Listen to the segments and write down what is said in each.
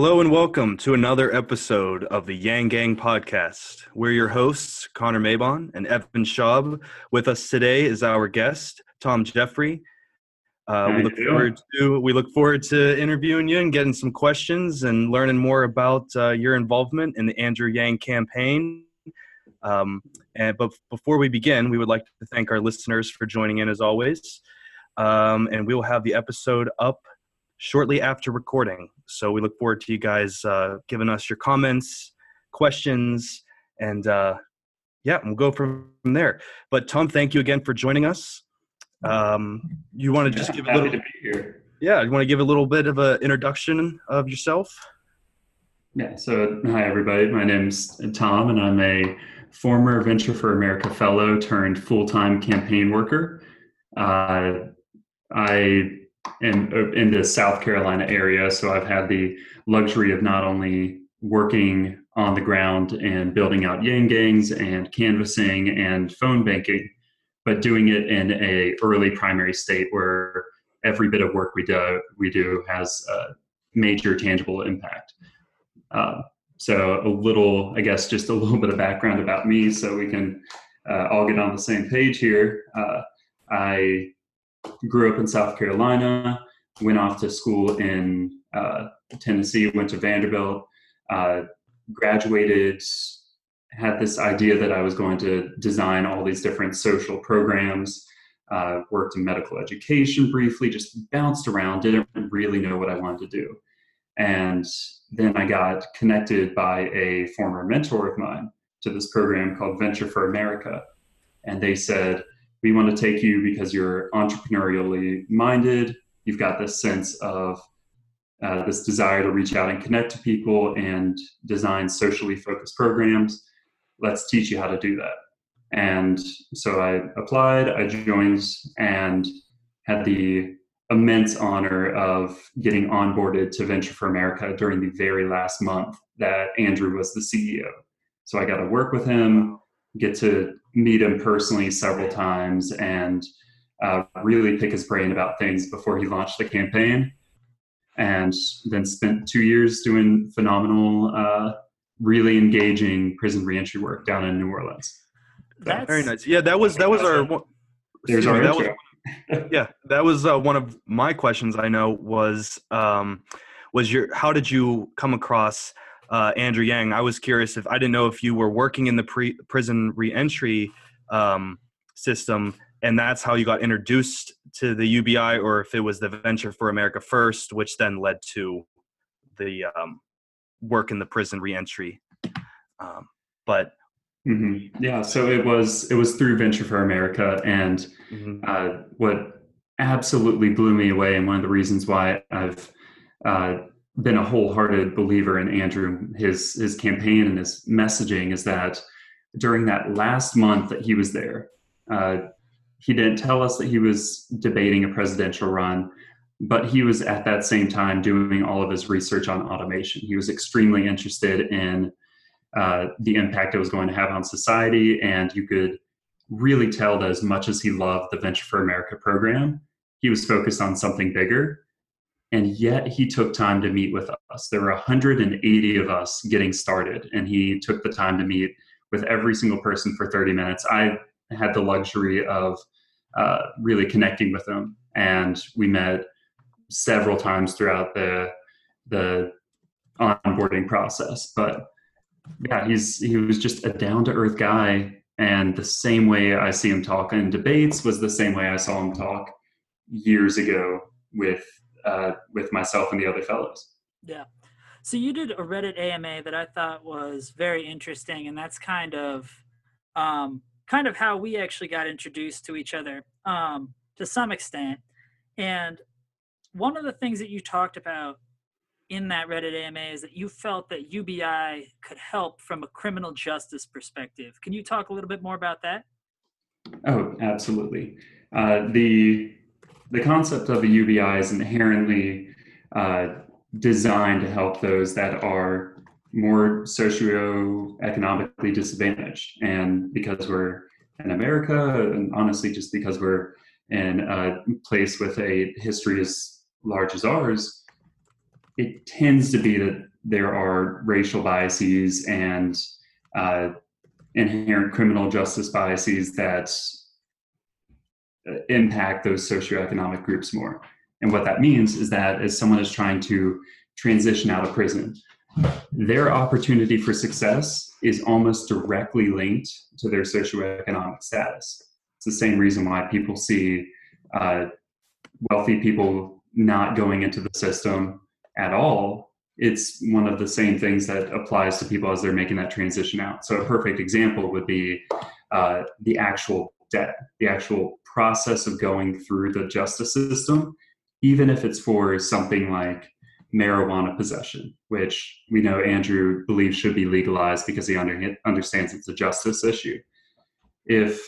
Hello and welcome to another episode of the Yang Gang podcast. We're your hosts, Connor Mabon and Evan Schaub. With us today is our guest, Tom Jeffrey. Uh, we look forward to we look forward to interviewing you and getting some questions and learning more about uh, your involvement in the Andrew Yang campaign. Um, and but before we begin, we would like to thank our listeners for joining in as always. Um, and we will have the episode up shortly after recording. So we look forward to you guys uh, giving us your comments, questions, and uh, yeah, we'll go from there. But Tom, thank you again for joining us. Um, you want to just give a little? To be here. Yeah, you want to give a little bit of an introduction of yourself? Yeah. So, hi everybody. My name's Tom, and I'm a former Venture for America fellow turned full-time campaign worker. Uh, I in uh, in the South Carolina area. So I've had the luxury of not only working on the ground and building out yang gangs and canvassing and phone banking, but doing it in a early primary state where every bit of work we do we do has a major tangible impact. Uh, so a little, I guess, just a little bit of background about me, so we can uh, all get on the same page here. Uh, I grew up in South Carolina, went off to school in uh, Tennessee, went to Vanderbilt, uh, graduated, had this idea that I was going to design all these different social programs. Uh, worked in medical education briefly, just bounced around, didn't really know what I wanted to do. And then I got connected by a former mentor of mine to this program called Venture for America. And they said, we want to take you because you're entrepreneurially minded. You've got this sense of uh, this desire to reach out and connect to people and design socially focused programs. Let's teach you how to do that. And so I applied, I joined, and had the immense honor of getting onboarded to Venture for America during the very last month that Andrew was the CEO. So I got to work with him, get to meet him personally several times and uh, really pick his brain about things before he launched the campaign. And then spent two years doing phenomenal, uh, really engaging prison reentry work down in New Orleans. That's very nice. Yeah, that was that was our. There's our that was, yeah, that was uh, one of my questions. I know was um, was your how did you come across uh, Andrew Yang. I was curious if I didn't know if you were working in the pre- prison reentry um, system, and that's how you got introduced to the UBI, or if it was the Venture for America first, which then led to the um, work in the prison reentry. Um, but mm-hmm. yeah, so it was it was through Venture for America, and mm-hmm. uh, what absolutely blew me away, and one of the reasons why I've uh, been a wholehearted believer in Andrew, his his campaign and his messaging is that during that last month that he was there, uh, he didn't tell us that he was debating a presidential run, but he was at that same time doing all of his research on automation. He was extremely interested in uh, the impact it was going to have on society, and you could really tell that as much as he loved the Venture for America program, he was focused on something bigger and yet he took time to meet with us. There were 180 of us getting started and he took the time to meet with every single person for 30 minutes. I had the luxury of uh, really connecting with him and we met several times throughout the the onboarding process. But yeah he's he was just a down to earth guy and the same way i see him talk in debates was the same way i saw him talk years ago with uh, with myself and the other fellows. Yeah. So you did a Reddit AMA that I thought was very interesting, and that's kind of um, kind of how we actually got introduced to each other um, to some extent. And one of the things that you talked about in that Reddit AMA is that you felt that UBI could help from a criminal justice perspective. Can you talk a little bit more about that? Oh, absolutely. Uh, the the concept of a UBI is inherently uh, designed to help those that are more socioeconomically disadvantaged. And because we're in America, and honestly, just because we're in a place with a history as large as ours, it tends to be that there are racial biases and uh, inherent criminal justice biases that impact those socioeconomic groups more. And what that means is that as someone is trying to transition out of prison, their opportunity for success is almost directly linked to their socioeconomic status. It's the same reason why people see uh, wealthy people not going into the system at all. It's one of the same things that applies to people as they're making that transition out. So, a perfect example would be uh, the actual debt, the actual process of going through the justice system, even if it's for something like marijuana possession, which we know Andrew believes should be legalized because he under, understands it's a justice issue. If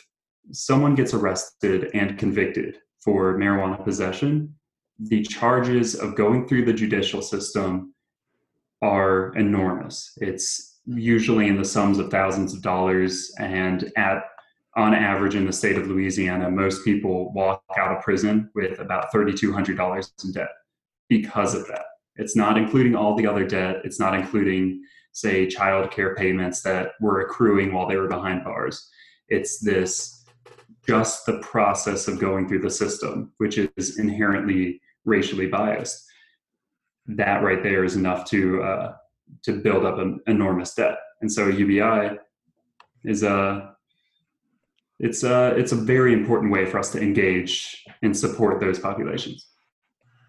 someone gets arrested and convicted for marijuana possession, the charges of going through the judicial system are enormous. It's usually in the sums of thousands of dollars, and at on average in the state of Louisiana, most people walk out of prison with about $3,200 in debt because of that. It's not including all the other debt. It's not including, say, child care payments that were accruing while they were behind bars. It's this just the process of going through the system, which is inherently racially biased. That right there is enough to uh, to build up an enormous debt. And so UBI is a it's a it's a very important way for us to engage and support those populations.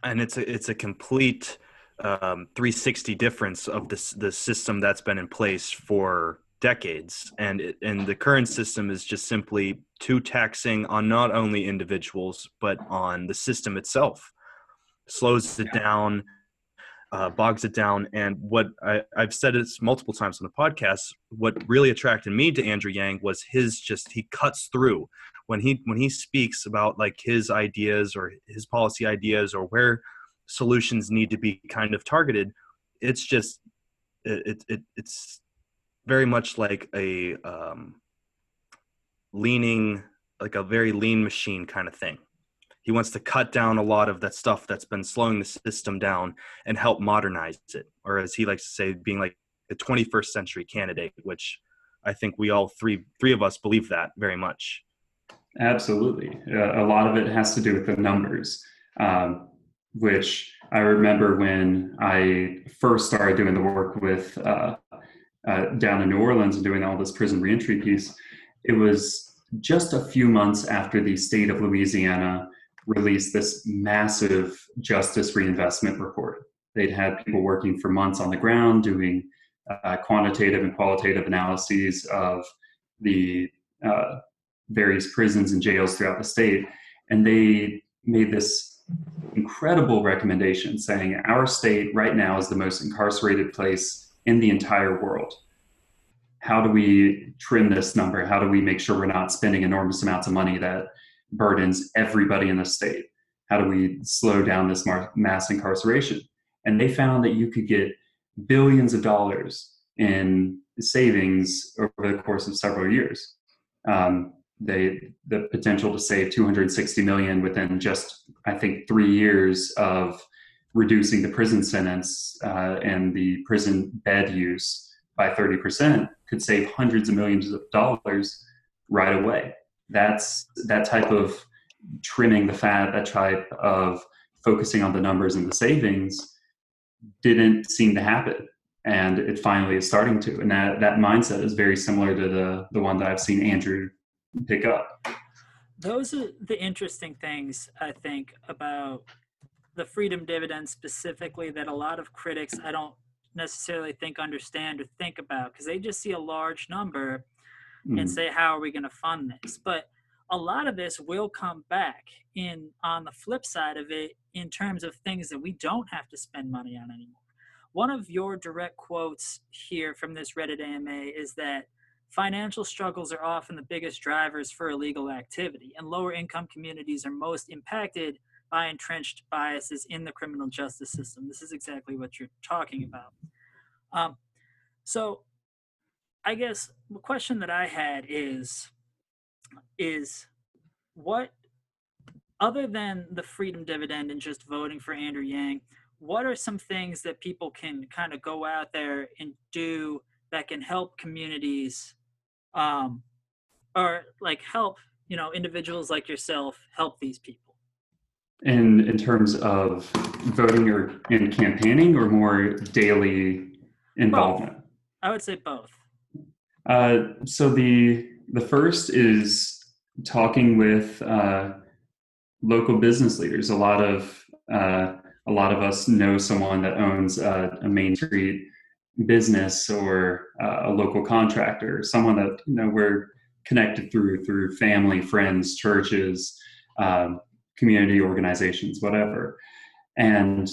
And it's a it's a complete um, 360 difference of this the system that's been in place for decades and it, and the current system is just simply too taxing on not only individuals but on the system itself slows it down uh, bogs it down. And what I, i've said it multiple times on the podcast what really attracted me to andrew yang was his just he cuts through. When he when he speaks about like his ideas or his policy ideas or where solutions need to be kind of targeted it's just it, it it's very much like a um, leaning like a very lean machine kind of thing he wants to cut down a lot of that stuff that's been slowing the system down and help modernize it or as he likes to say being like the 21st century candidate which i think we all three three of us believe that very much absolutely uh, a lot of it has to do with the numbers um, which I remember when I first started doing the work with uh, uh, down in New Orleans and doing all this prison reentry piece. It was just a few months after the state of Louisiana released this massive justice reinvestment report. They'd had people working for months on the ground doing uh, quantitative and qualitative analyses of the uh, various prisons and jails throughout the state. And they made this incredible recommendation saying our state right now is the most incarcerated place in the entire world. How do we trim this number? How do we make sure we're not spending enormous amounts of money that burdens everybody in the state? How do we slow down this mass incarceration? And they found that you could get billions of dollars in savings over the course of several years. Um, they the potential to save 260 million within just I think three years of reducing the prison sentence uh, and the prison bed use by 30% could save hundreds of millions of dollars right away. That's that type of trimming the fat, that type of focusing on the numbers and the savings didn't seem to happen. And it finally is starting to. And that, that mindset is very similar to the, the one that I've seen Andrew pick up. Those are the interesting things I think about the freedom dividend specifically that a lot of critics I don't necessarily think understand or think about because they just see a large number mm. and hmm. say how are we going to fund this but a lot of this will come back in on the flip side of it in terms of things that we don't have to spend money on anymore one of your direct quotes here from this reddit ama is that Financial struggles are often the biggest drivers for illegal activity, and lower income communities are most impacted by entrenched biases in the criminal justice system. This is exactly what you're talking about. Um, so, I guess the question that I had is, is what, other than the freedom dividend and just voting for Andrew Yang, what are some things that people can kind of go out there and do that can help communities um, or like help you know individuals like yourself help these people? In in terms of voting or in campaigning or more daily involvement? Both. i would say both uh, so the the first is talking with uh, local business leaders a lot of uh, a lot of us know someone that owns a, a main street business or uh, a local contractor, someone that you know we're connected through through family, friends, churches, um, community organizations, whatever. And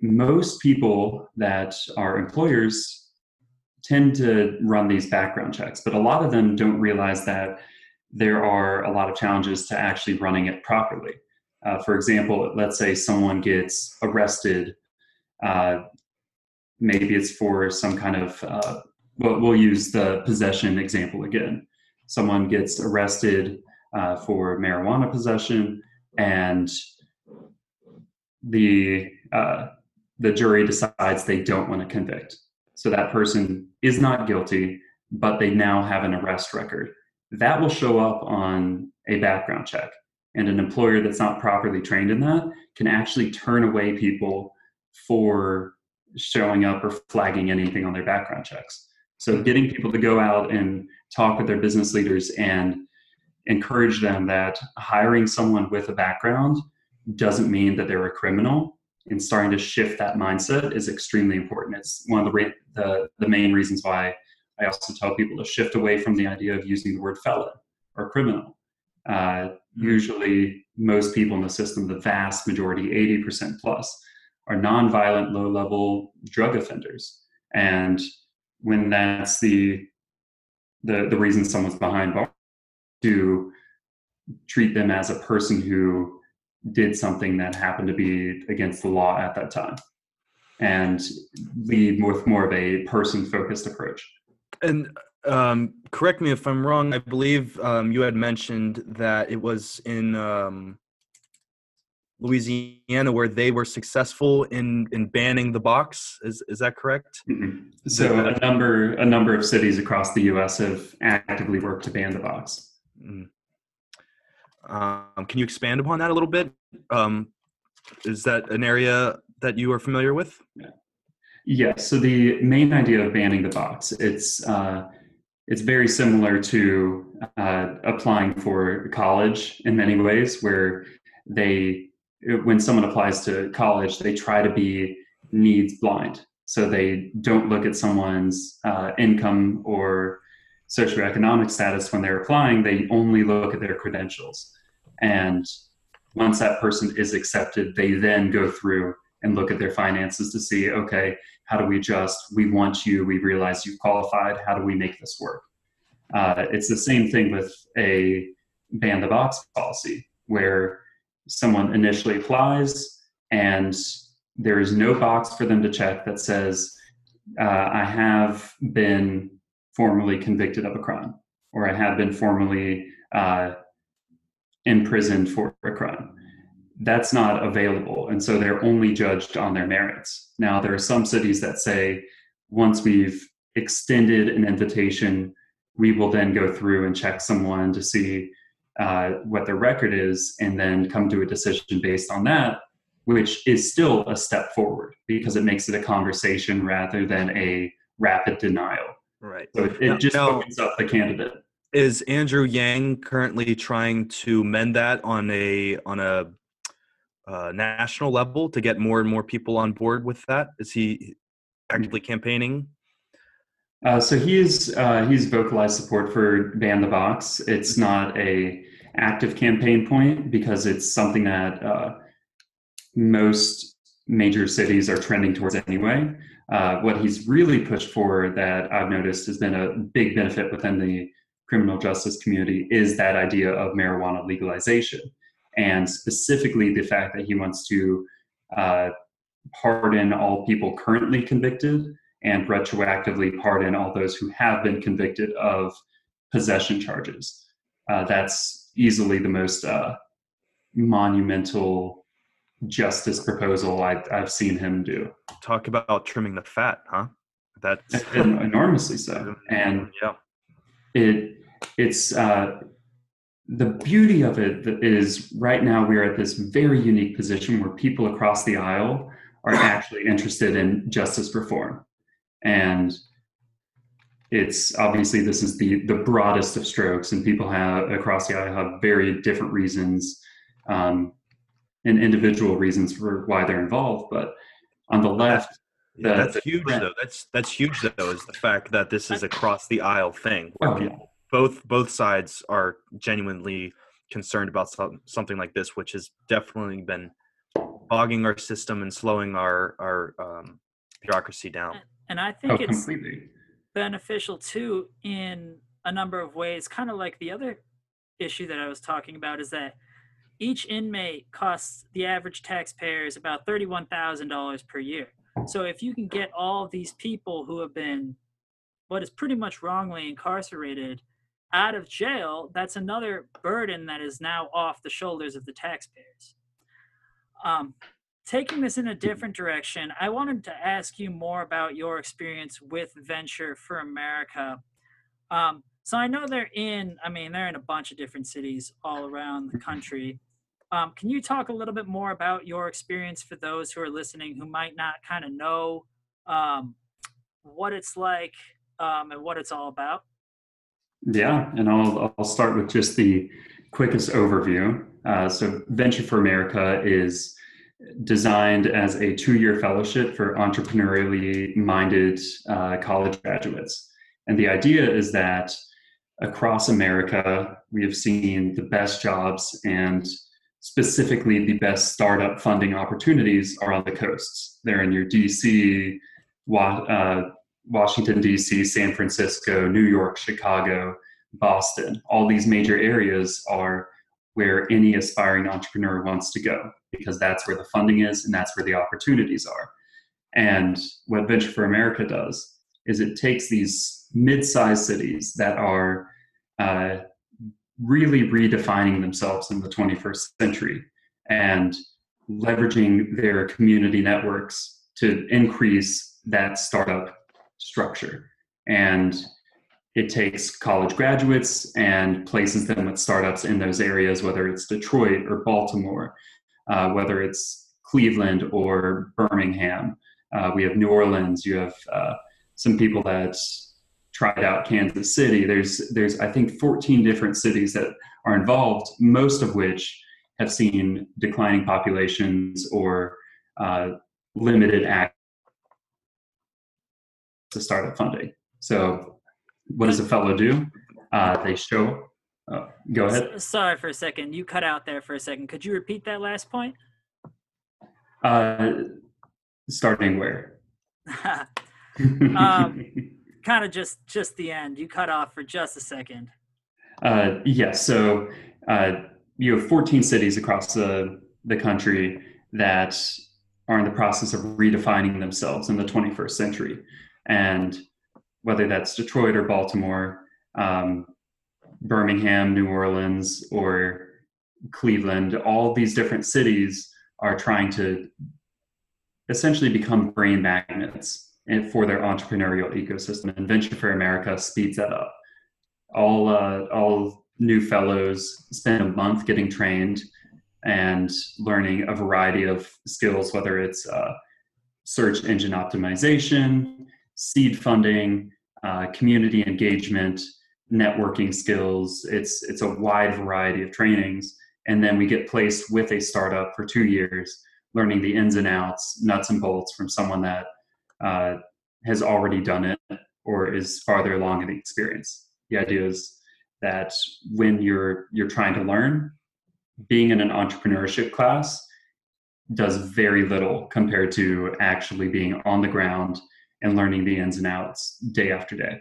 most people that are employers tend to run these background checks, but a lot of them don't realize that there are a lot of challenges to actually running it properly. Uh, for example, let's say someone gets arrested. Uh, maybe it's for some kind of, uh, well, we'll use the possession example again. Someone gets arrested uh, for marijuana possession, and the uh, the jury decides they don't want to convict. So that person is not guilty, but they now have an arrest record. That will show up on a background check and an employer that's not properly trained in that can actually turn away people for showing up or flagging anything on their background checks. So getting people to go out and talk with their business leaders and encourage them that hiring someone with a background doesn't mean that they're a criminal and starting to shift that mindset is extremely important. It's one of the, the, the main reasons why I also tell people to shift away from the idea of using the word felon or criminal. Uh, usually most people in the system, the vast majority, 80% plus, are nonviolent, low level drug offenders. And when that's the, the, the reason someone's behind bars, to treat them as a person who did something that happened to be against the law at that time and lead with more of a person focused approach. And um, correct me if I'm wrong. I believe um, you had mentioned that it was in um, Louisiana where they were successful in in banning the box. Is is that correct? Mm-hmm. So a number a number of cities across the U.S. have actively worked to ban the box. Mm. Um, can you expand upon that a little bit? Um, is that an area that you are familiar with? Yeah. Yes. So the main idea of banning the box, it's uh, it's very similar to uh, applying for college in many ways, where they, when someone applies to college, they try to be needs blind. So they don't look at someone's uh, income or socioeconomic status when they're applying. They only look at their credentials. And once that person is accepted, they then go through and look at their finances to see, okay, how do we adjust? We want you. We realize you've qualified. How do we make this work? Uh, it's the same thing with a ban the box policy, where someone initially applies and there is no box for them to check that says, uh, I have been formally convicted of a crime, or I have been formally uh, imprisoned for a crime that's not available. And so they're only judged on their merits. Now, there are some cities that say once we've extended an invitation, we will then go through and check someone to see uh, what their record is and then come to a decision based on that, which is still a step forward because it makes it a conversation rather than a rapid denial. Right. So it, it now, just opens up the candidate. Is Andrew Yang currently trying to mend that on a on a uh, national level to get more and more people on board with that? Is he actively campaigning? Uh, so he's uh, he's vocalized support for ban the box. It's not a active campaign point because it's something that uh, most major cities are trending towards anyway. Uh, what he's really pushed for that I've noticed has been a big benefit within the criminal justice community is that idea of marijuana legalization and specifically the fact that he wants to uh, pardon all people currently convicted and retroactively pardon all those who have been convicted of possession charges. Uh, that's easily the most uh, monumental justice proposal I, I've seen him do. Talk about trimming the fat, huh? That's enormously so, and yeah, it it's uh, the beauty of it is right now we're at this very unique position where people across the aisle are actually interested in justice reform, and it's obviously this is the the broadest of strokes, and people have across the aisle have very different reasons um, and individual reasons for why they're involved. But on the left, yeah, that's huge though. That's that's huge though. Is the fact that this is across the aisle thing where oh, yeah. both both sides are genuinely concerned about some, something like this, which has definitely been bogging our system and slowing our our um, bureaucracy down. And I think oh, it's completely. beneficial too in a number of ways. Kind of like the other issue that I was talking about is that each inmate costs the average taxpayers about thirty-one thousand dollars per year. So if you can get all of these people who have been what is pretty much wrongly incarcerated out of jail, that's another burden that is now off the shoulders of the taxpayers. Um, taking this in a different direction, I wanted to ask you more about your experience with Venture for America. Um, so I know they're in, I mean, they're in a bunch of different cities all around the country. Um, can you talk a little bit more about your experience for those who are listening who might not kind of know um, what it's like um, and what it's all about? Yeah, and I'll I'll start with just the quickest overview. Uh, so, Venture for America is designed as a two-year fellowship for entrepreneurially minded uh, college graduates, and the idea is that across America, we have seen the best jobs and specifically the best startup funding opportunities are on the coasts. They're in your DC, uh, Washington, DC, San Francisco, New York, Chicago, Boston. All these major areas are where any aspiring entrepreneur wants to go because that's where the funding is and that's where the opportunities are. And what Venture for America does is it takes these mid sized cities that are uh, really redefining themselves in the 21st century and leveraging their community networks to increase that startup structure. And it takes college graduates and places them with startups in those areas, whether it's Detroit or Baltimore, uh, whether it's Cleveland or Birmingham. Uh, we have New Orleans. You have uh, some people that tried out Kansas City. There's there's I think 14 different cities that are involved, most of which have seen declining populations or uh, limited access to startup funding. So, what does a fellow do? Uh, they show. Uh, go ahead. Sorry for a second. You cut out there for a second. Could you repeat that last point? Uh, starting where? um, kind of just just the end. You cut off for just a second. Uh, yes. Yeah, so uh, you have 14 cities across the the country that are in the process of redefining themselves in the 21st century, and whether that's Detroit or Baltimore, um, Birmingham, New Orleans, or Cleveland, all these different cities are trying to essentially become brain magnets and for their entrepreneurial ecosystem. And Venture for America speeds that up. All uh, all new fellows spend a month getting trained and learning a variety of skills, whether it's uh, search engine optimization, seed funding, uh, community engagement, networking skills. It's it's a wide variety of trainings, and then we get placed with a startup for two years, learning the ins and outs, nuts and bolts from someone that uh, has already done it or is farther along in the experience. The idea is that when you're you're trying to learn, being in an entrepreneurship class does very little compared to actually being on the ground and learning the ins and outs day after day.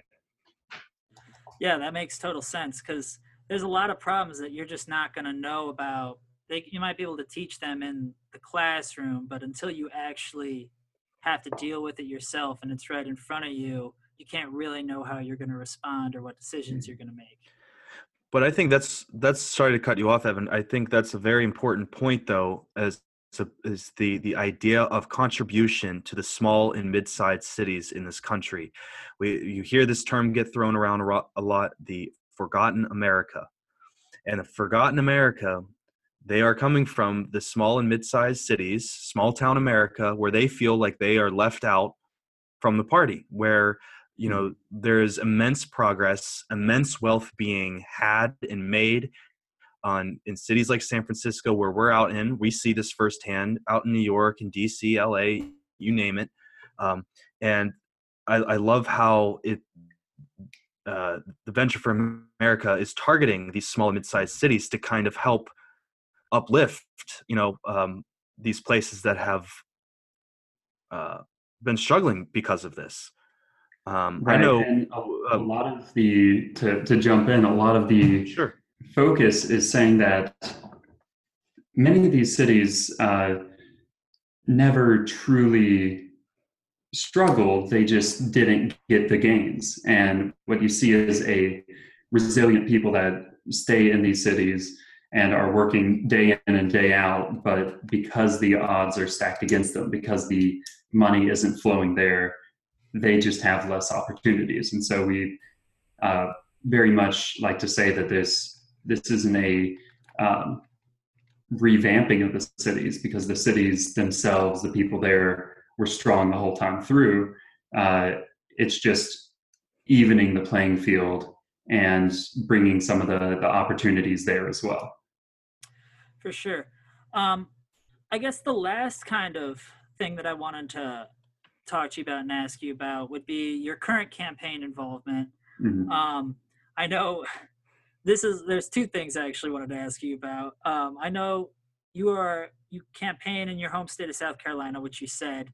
Yeah, that makes total sense because there's a lot of problems that you're just not going to know about. They, you might be able to teach them in the classroom, but until you actually have to deal with it yourself and it's right in front of you, you can't really know how you're going to respond or what decisions mm-hmm. you're going to make. But I think that's that's sorry to cut you off, Evan. I think that's a very important point, though, as is the the idea of contribution to the small and mid-sized cities in this country. We you hear this term get thrown around a lot, the forgotten America, and the forgotten America. They are coming from the small and mid-sized cities, small town America, where they feel like they are left out from the party, where you know there's immense progress, immense wealth being had and made on in cities like San Francisco, where we're out in, we see this firsthand. Out in New York and DC, LA, you name it, um, and I, I, love how it uh, the Venture for America is targeting these small and mid-sized cities to kind of help uplift, you know, um, these places that have uh, been struggling because of this. Um, right. I know and a, a, um, lot of the to to jump in, a lot of the sure focus is saying that many of these cities uh, never truly struggled, they just didn't get the gains. And what you see is a resilient people that stay in these cities and are working day in and day out, but because the odds are stacked against them, because the money isn't flowing there, they just have less opportunities. And so we uh, very much like to say that this this isn't a um, revamping of the cities because the cities themselves, the people there were strong the whole time through. Uh, it's just evening the playing field and bringing some of the, the opportunities there as well. For sure. Um, I guess the last kind of thing that I wanted to talk to you about and ask you about would be your current campaign involvement. Mm-hmm. Um, I know this is there's two things I actually wanted to ask you about. Um, I know you are you campaign in your home state of South Carolina, which you said,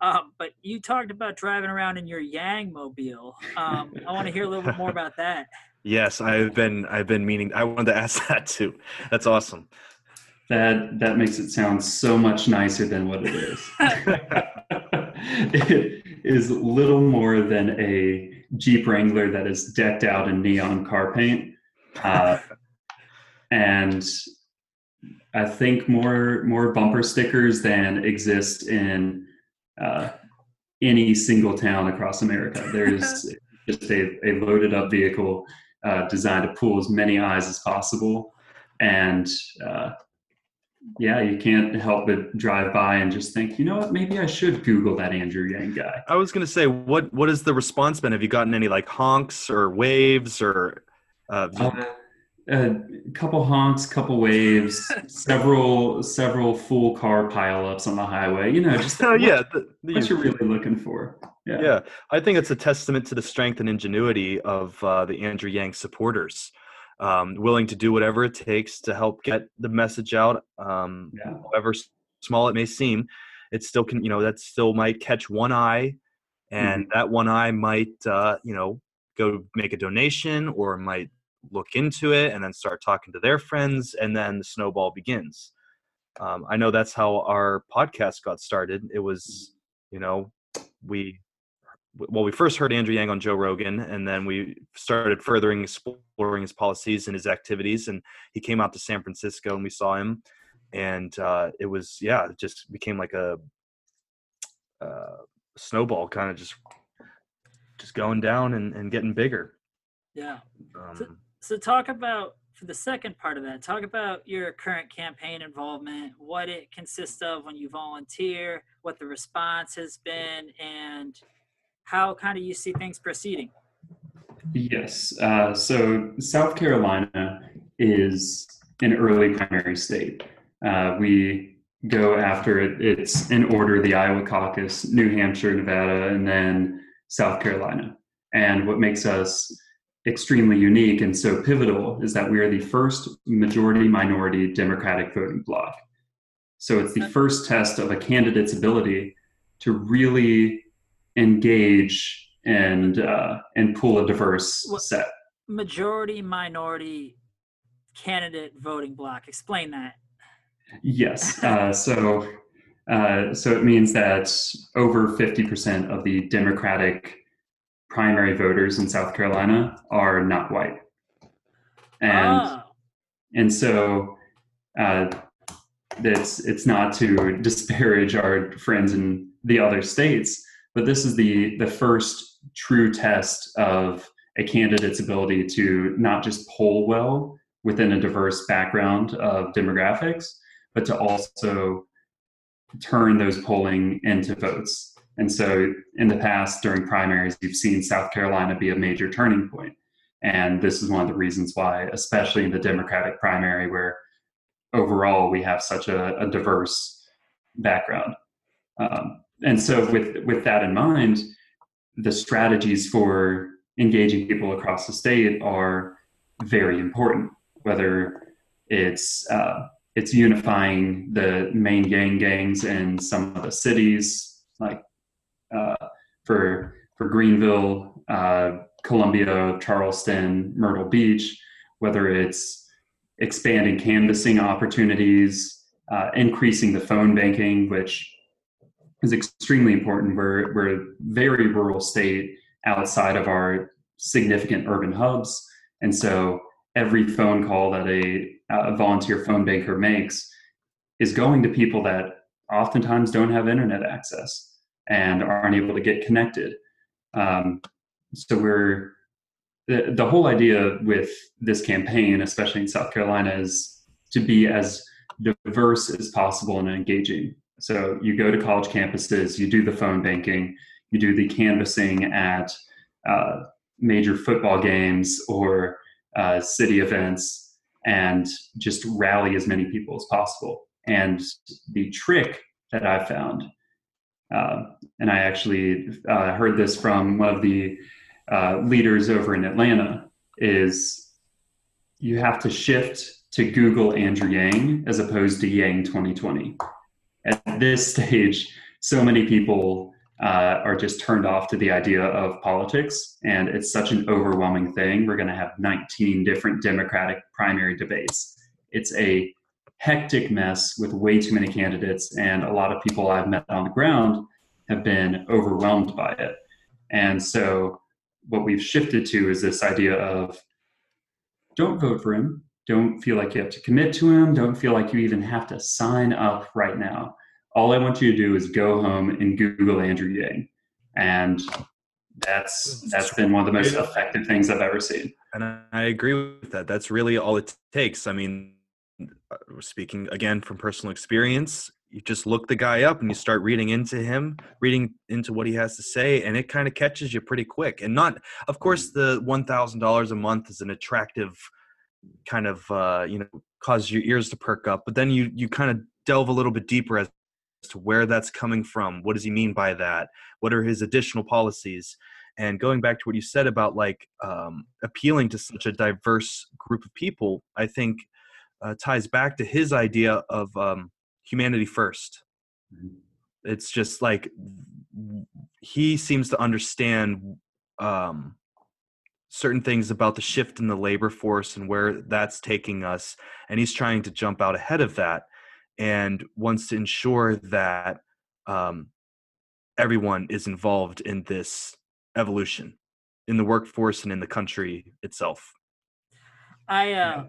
um, but you talked about driving around in your Yang mobile. Um, I want to hear a little bit more about that. Yes, I've been I've been meaning I wanted to ask that too. That's awesome. That that makes it sound so much nicer than what it is. it is little more than a Jeep Wrangler that is decked out in neon car paint uh, and I think more more bumper stickers than exist in uh, any single town across America. There's just a, a loaded up vehicle uh, designed to pull as many eyes as possible, and uh, yeah, you can't help but drive by and just think, you know what, maybe I should Google that Andrew Yang guy. I was gonna say, what what has the response been? Have you gotten any like honks or waves or uh, uh, a couple honks, couple waves, several several full car pileups on the highway. You know, just oh, yeah, the, the, what you're really looking for. Yeah. yeah, I think it's a testament to the strength and ingenuity of uh, the Andrew Yang supporters, um, willing to do whatever it takes to help get the message out, um, yeah. however small it may seem. It still can, you know, that still might catch one eye, and mm-hmm. that one eye might, uh, you know, go make a donation or might look into it and then start talking to their friends and then the snowball begins um, i know that's how our podcast got started it was you know we well we first heard andrew yang on joe rogan and then we started furthering exploring his policies and his activities and he came out to san francisco and we saw him and uh, it was yeah it just became like a uh, snowball kind of just just going down and, and getting bigger. Yeah. Um, so talk about for the second part of that talk about your current campaign involvement what it consists of when you volunteer what the response has been and how kind of you see things proceeding? Yes uh, so south carolina is an early primary state. Uh, we go after it it's in order the iowa caucus new hampshire nevada and then south carolina. And what makes us extremely unique and so pivotal is that we are the first majority minority Democratic voting bloc. So it's the first test of a candidate's ability to really engage and uh, and pull a diverse well, set. Majority minority candidate voting bloc. Explain that. Yes. Uh, so uh, so it means that over fifty percent of the Democratic primary voters in South Carolina are not white. And oh. and so uh, it's it's not to disparage our friends in the other states, but this is the the first true test of a candidate's ability to not just poll well within a diverse background of demographics, but to also turn those polling into votes. And so in the past, during primaries, you've seen South Carolina be a major turning point. And this is one of the reasons why, especially in the Democratic primary, where overall we have such a, a diverse background. Um, and so, with, with that in mind, the strategies for engaging people across the state are very important, whether it's uh, it's unifying the main gang gangs in some of the cities, like uh, for for Greenville, uh, Columbia, Charleston, Myrtle Beach, whether it's expanding canvassing opportunities, uh, increasing the phone banking, which is extremely important. We're, we're a very rural state outside of our significant urban hubs. And so every phone call that a, a volunteer phone banker makes is going to people that oftentimes don't have internet access and aren't able to get connected. Um, so we're the, the whole idea with this campaign, especially in South Carolina, is to be as diverse as possible and engaging. So you go to college campuses, you do the phone banking, you do the canvassing at uh, major football games or uh, city events, and just rally as many people as possible. And the trick that I found, uh, and I actually uh, heard this from one of the uh, leaders over in Atlanta is you have to shift to Google Andrew Yang as opposed to Yang 2020. At this stage, so many people uh, are just turned off to the idea of politics, and it's such an overwhelming thing. We're going to have 19 different Democratic primary debates. It's a hectic mess with way too many candidates, and a lot of people I've met on the ground have been overwhelmed by it. And so what we've shifted to is this idea of don't vote for him don't feel like you have to commit to him don't feel like you even have to sign up right now all i want you to do is go home and google andrew yang. And that's that's been one of the most effective things i've ever seen. And i agree with that. That's really all it takes. I mean uh, speaking again from personal experience you just look the guy up and you start reading into him reading into what he has to say and it kind of catches you pretty quick. And not of course the $1000 a month is an attractive kind of uh, you know cause your ears to perk up but then you you kind of delve a little bit deeper as to where that's coming from what does he mean by that what are his additional policies and going back to what you said about like um, appealing to such a diverse group of people i think uh, ties back to his idea of um, humanity 1st mm-hmm. It's just like he seems to understand um, certain things about the shift in the labor force and where that's taking us, and he's trying to jump out ahead of that and wants to ensure that um, everyone is involved in this evolution in the workforce and in the country itself. I uh,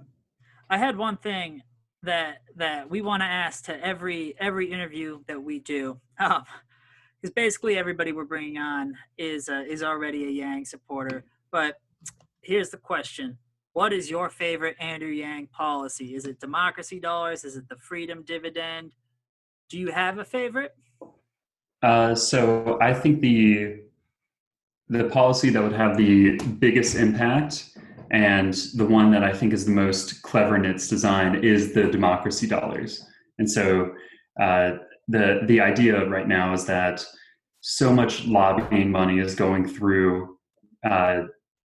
I had one thing that that we want to ask to every every interview that we do um because basically everybody we're bringing on is uh, is already a yang supporter but here's the question what is your favorite andrew yang policy is it democracy dollars is it the freedom dividend do you have a favorite uh, so i think the the policy that would have the biggest impact and the one that I think is the most clever in its design is the democracy dollars. And so uh, the the idea right now is that so much lobbying money is going through uh,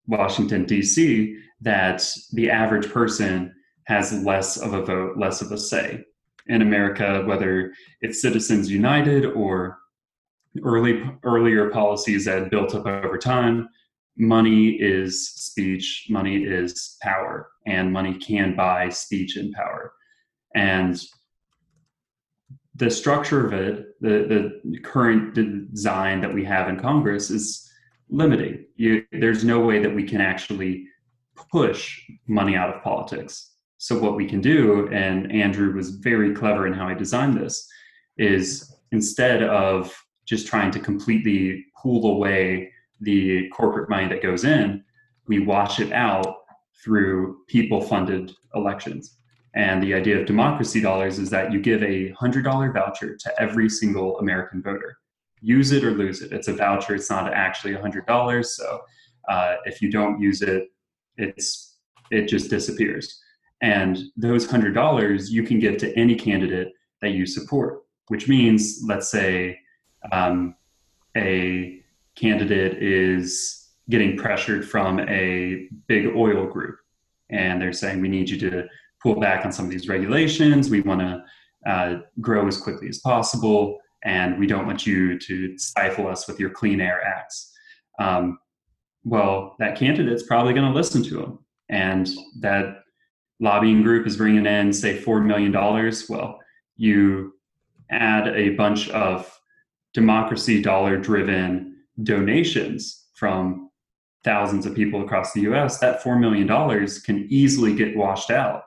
Washington D.C. that the average person has less of a vote, less of a say in America, whether it's Citizens United or early earlier policies that built up over time money is speech, money is power, and money can buy speech and power. And the structure of it, the, the current design that we have in Congress is limiting. You, there's no way that we can actually push money out of politics. So what we can do, and Andrew was very clever in how he designed this, is instead of just trying to completely pull away the corporate money that goes in, we wash it out through people funded elections. And the idea of democracy dollars is that you give a $100 voucher to every single American voter. Use it or lose it. It's a voucher, it's not actually $100. So uh, if you don't use it, it's it just disappears. And those $100 you can give to any candidate that you support, which means, let's say, um, a candidate is getting pressured from a big oil group and they're saying we need you to pull back on some of these regulations we want to uh, grow as quickly as possible and we don't want you to stifle us with your clean air acts um, well that candidate's probably going to listen to them and that lobbying group is bringing in say $4 million well you add a bunch of democracy dollar driven donations from thousands of people across the US, that $4 million can easily get washed out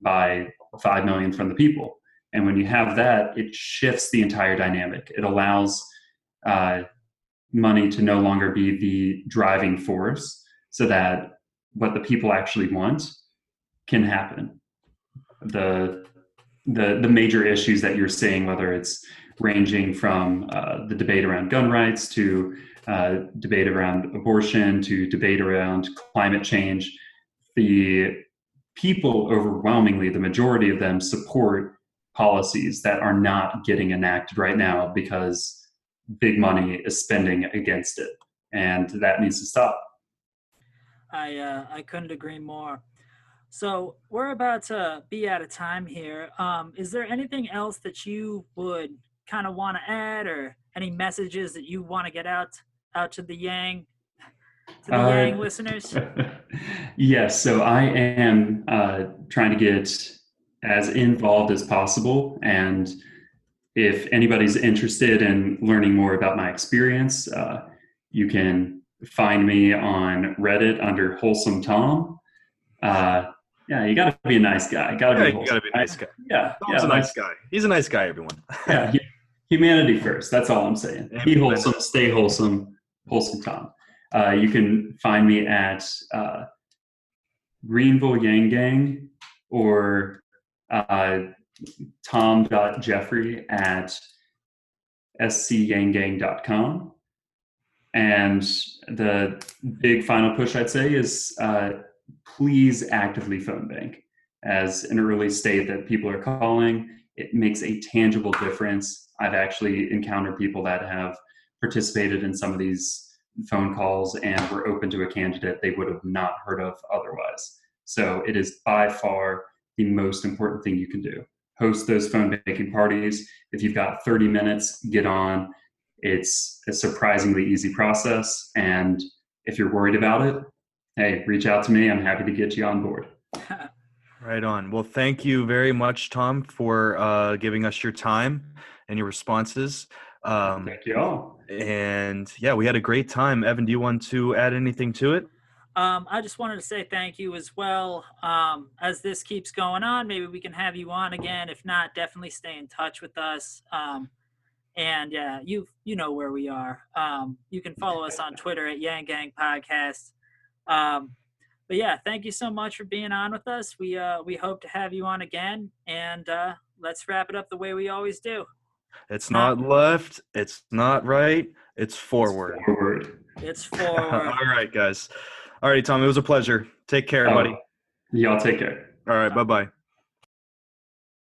by 5 million from the people. And when you have that, it shifts the entire dynamic. It allows uh, money to no longer be the driving force so that what the people actually want can happen. The, the, the major issues that you're seeing, whether it's ranging from uh, the debate around gun rights to uh, debate around abortion to debate around climate change, the people overwhelmingly, the majority of them support policies that are not getting enacted right now because big money is spending against it. And that needs to stop. I, uh, I couldn't agree more. So we're about to be out of time here. Um, is there anything else that you would kind of want to add or any messages that you want to get out out to the Yang to the uh, Yang listeners? yes. So I am uh, trying to get as involved as possible, and if anybody's interested in learning more about my experience, uh, you can find me on Reddit under Wholesome Tom. Uh, yeah, you got to be a nice guy. Got to yeah, be. You got to be a nice guy. Yeah, Tom's yeah, a nice guy. He's a nice guy. Everyone. yeah, he, humanity first. That's all I'm saying. Be wholesome, stay wholesome, wholesome Tom. Uh, you can find me at uh, Greenville Yang Gang or uh, tom.jeffrey at scyanggang.com. And the big final push I'd say is uh, please actively phone bank as an early state that people are calling. It makes a tangible difference. I've actually encountered people that have participated in some of these phone calls and were open to a candidate they would have not heard of otherwise. So it is by far the most important thing you can do. Host those phone banking parties. If you've got 30 minutes, get on. It's a surprisingly easy process. And if you're worried about it, hey, reach out to me. I'm happy to get you on board. right on. Well, thank you very much, Tom, for uh, giving us your time and your responses. Um, thank you all. And yeah, we had a great time. Evan, do you want to add anything to it? Um, I just wanted to say thank you as well. Um, as this keeps going on, maybe we can have you on again. If not, definitely stay in touch with us. Um, and yeah, you you know where we are. Um, you can follow us on Twitter at Yang Gang Podcast. Um, but yeah, thank you so much for being on with us. We uh, we hope to have you on again, and uh, let's wrap it up the way we always do. It's not left. It's not right. It's forward. It's forward. It's forward. All right, guys. All right, Tom. It was a pleasure. Take care, buddy. Y'all take care. All right. Bye bye.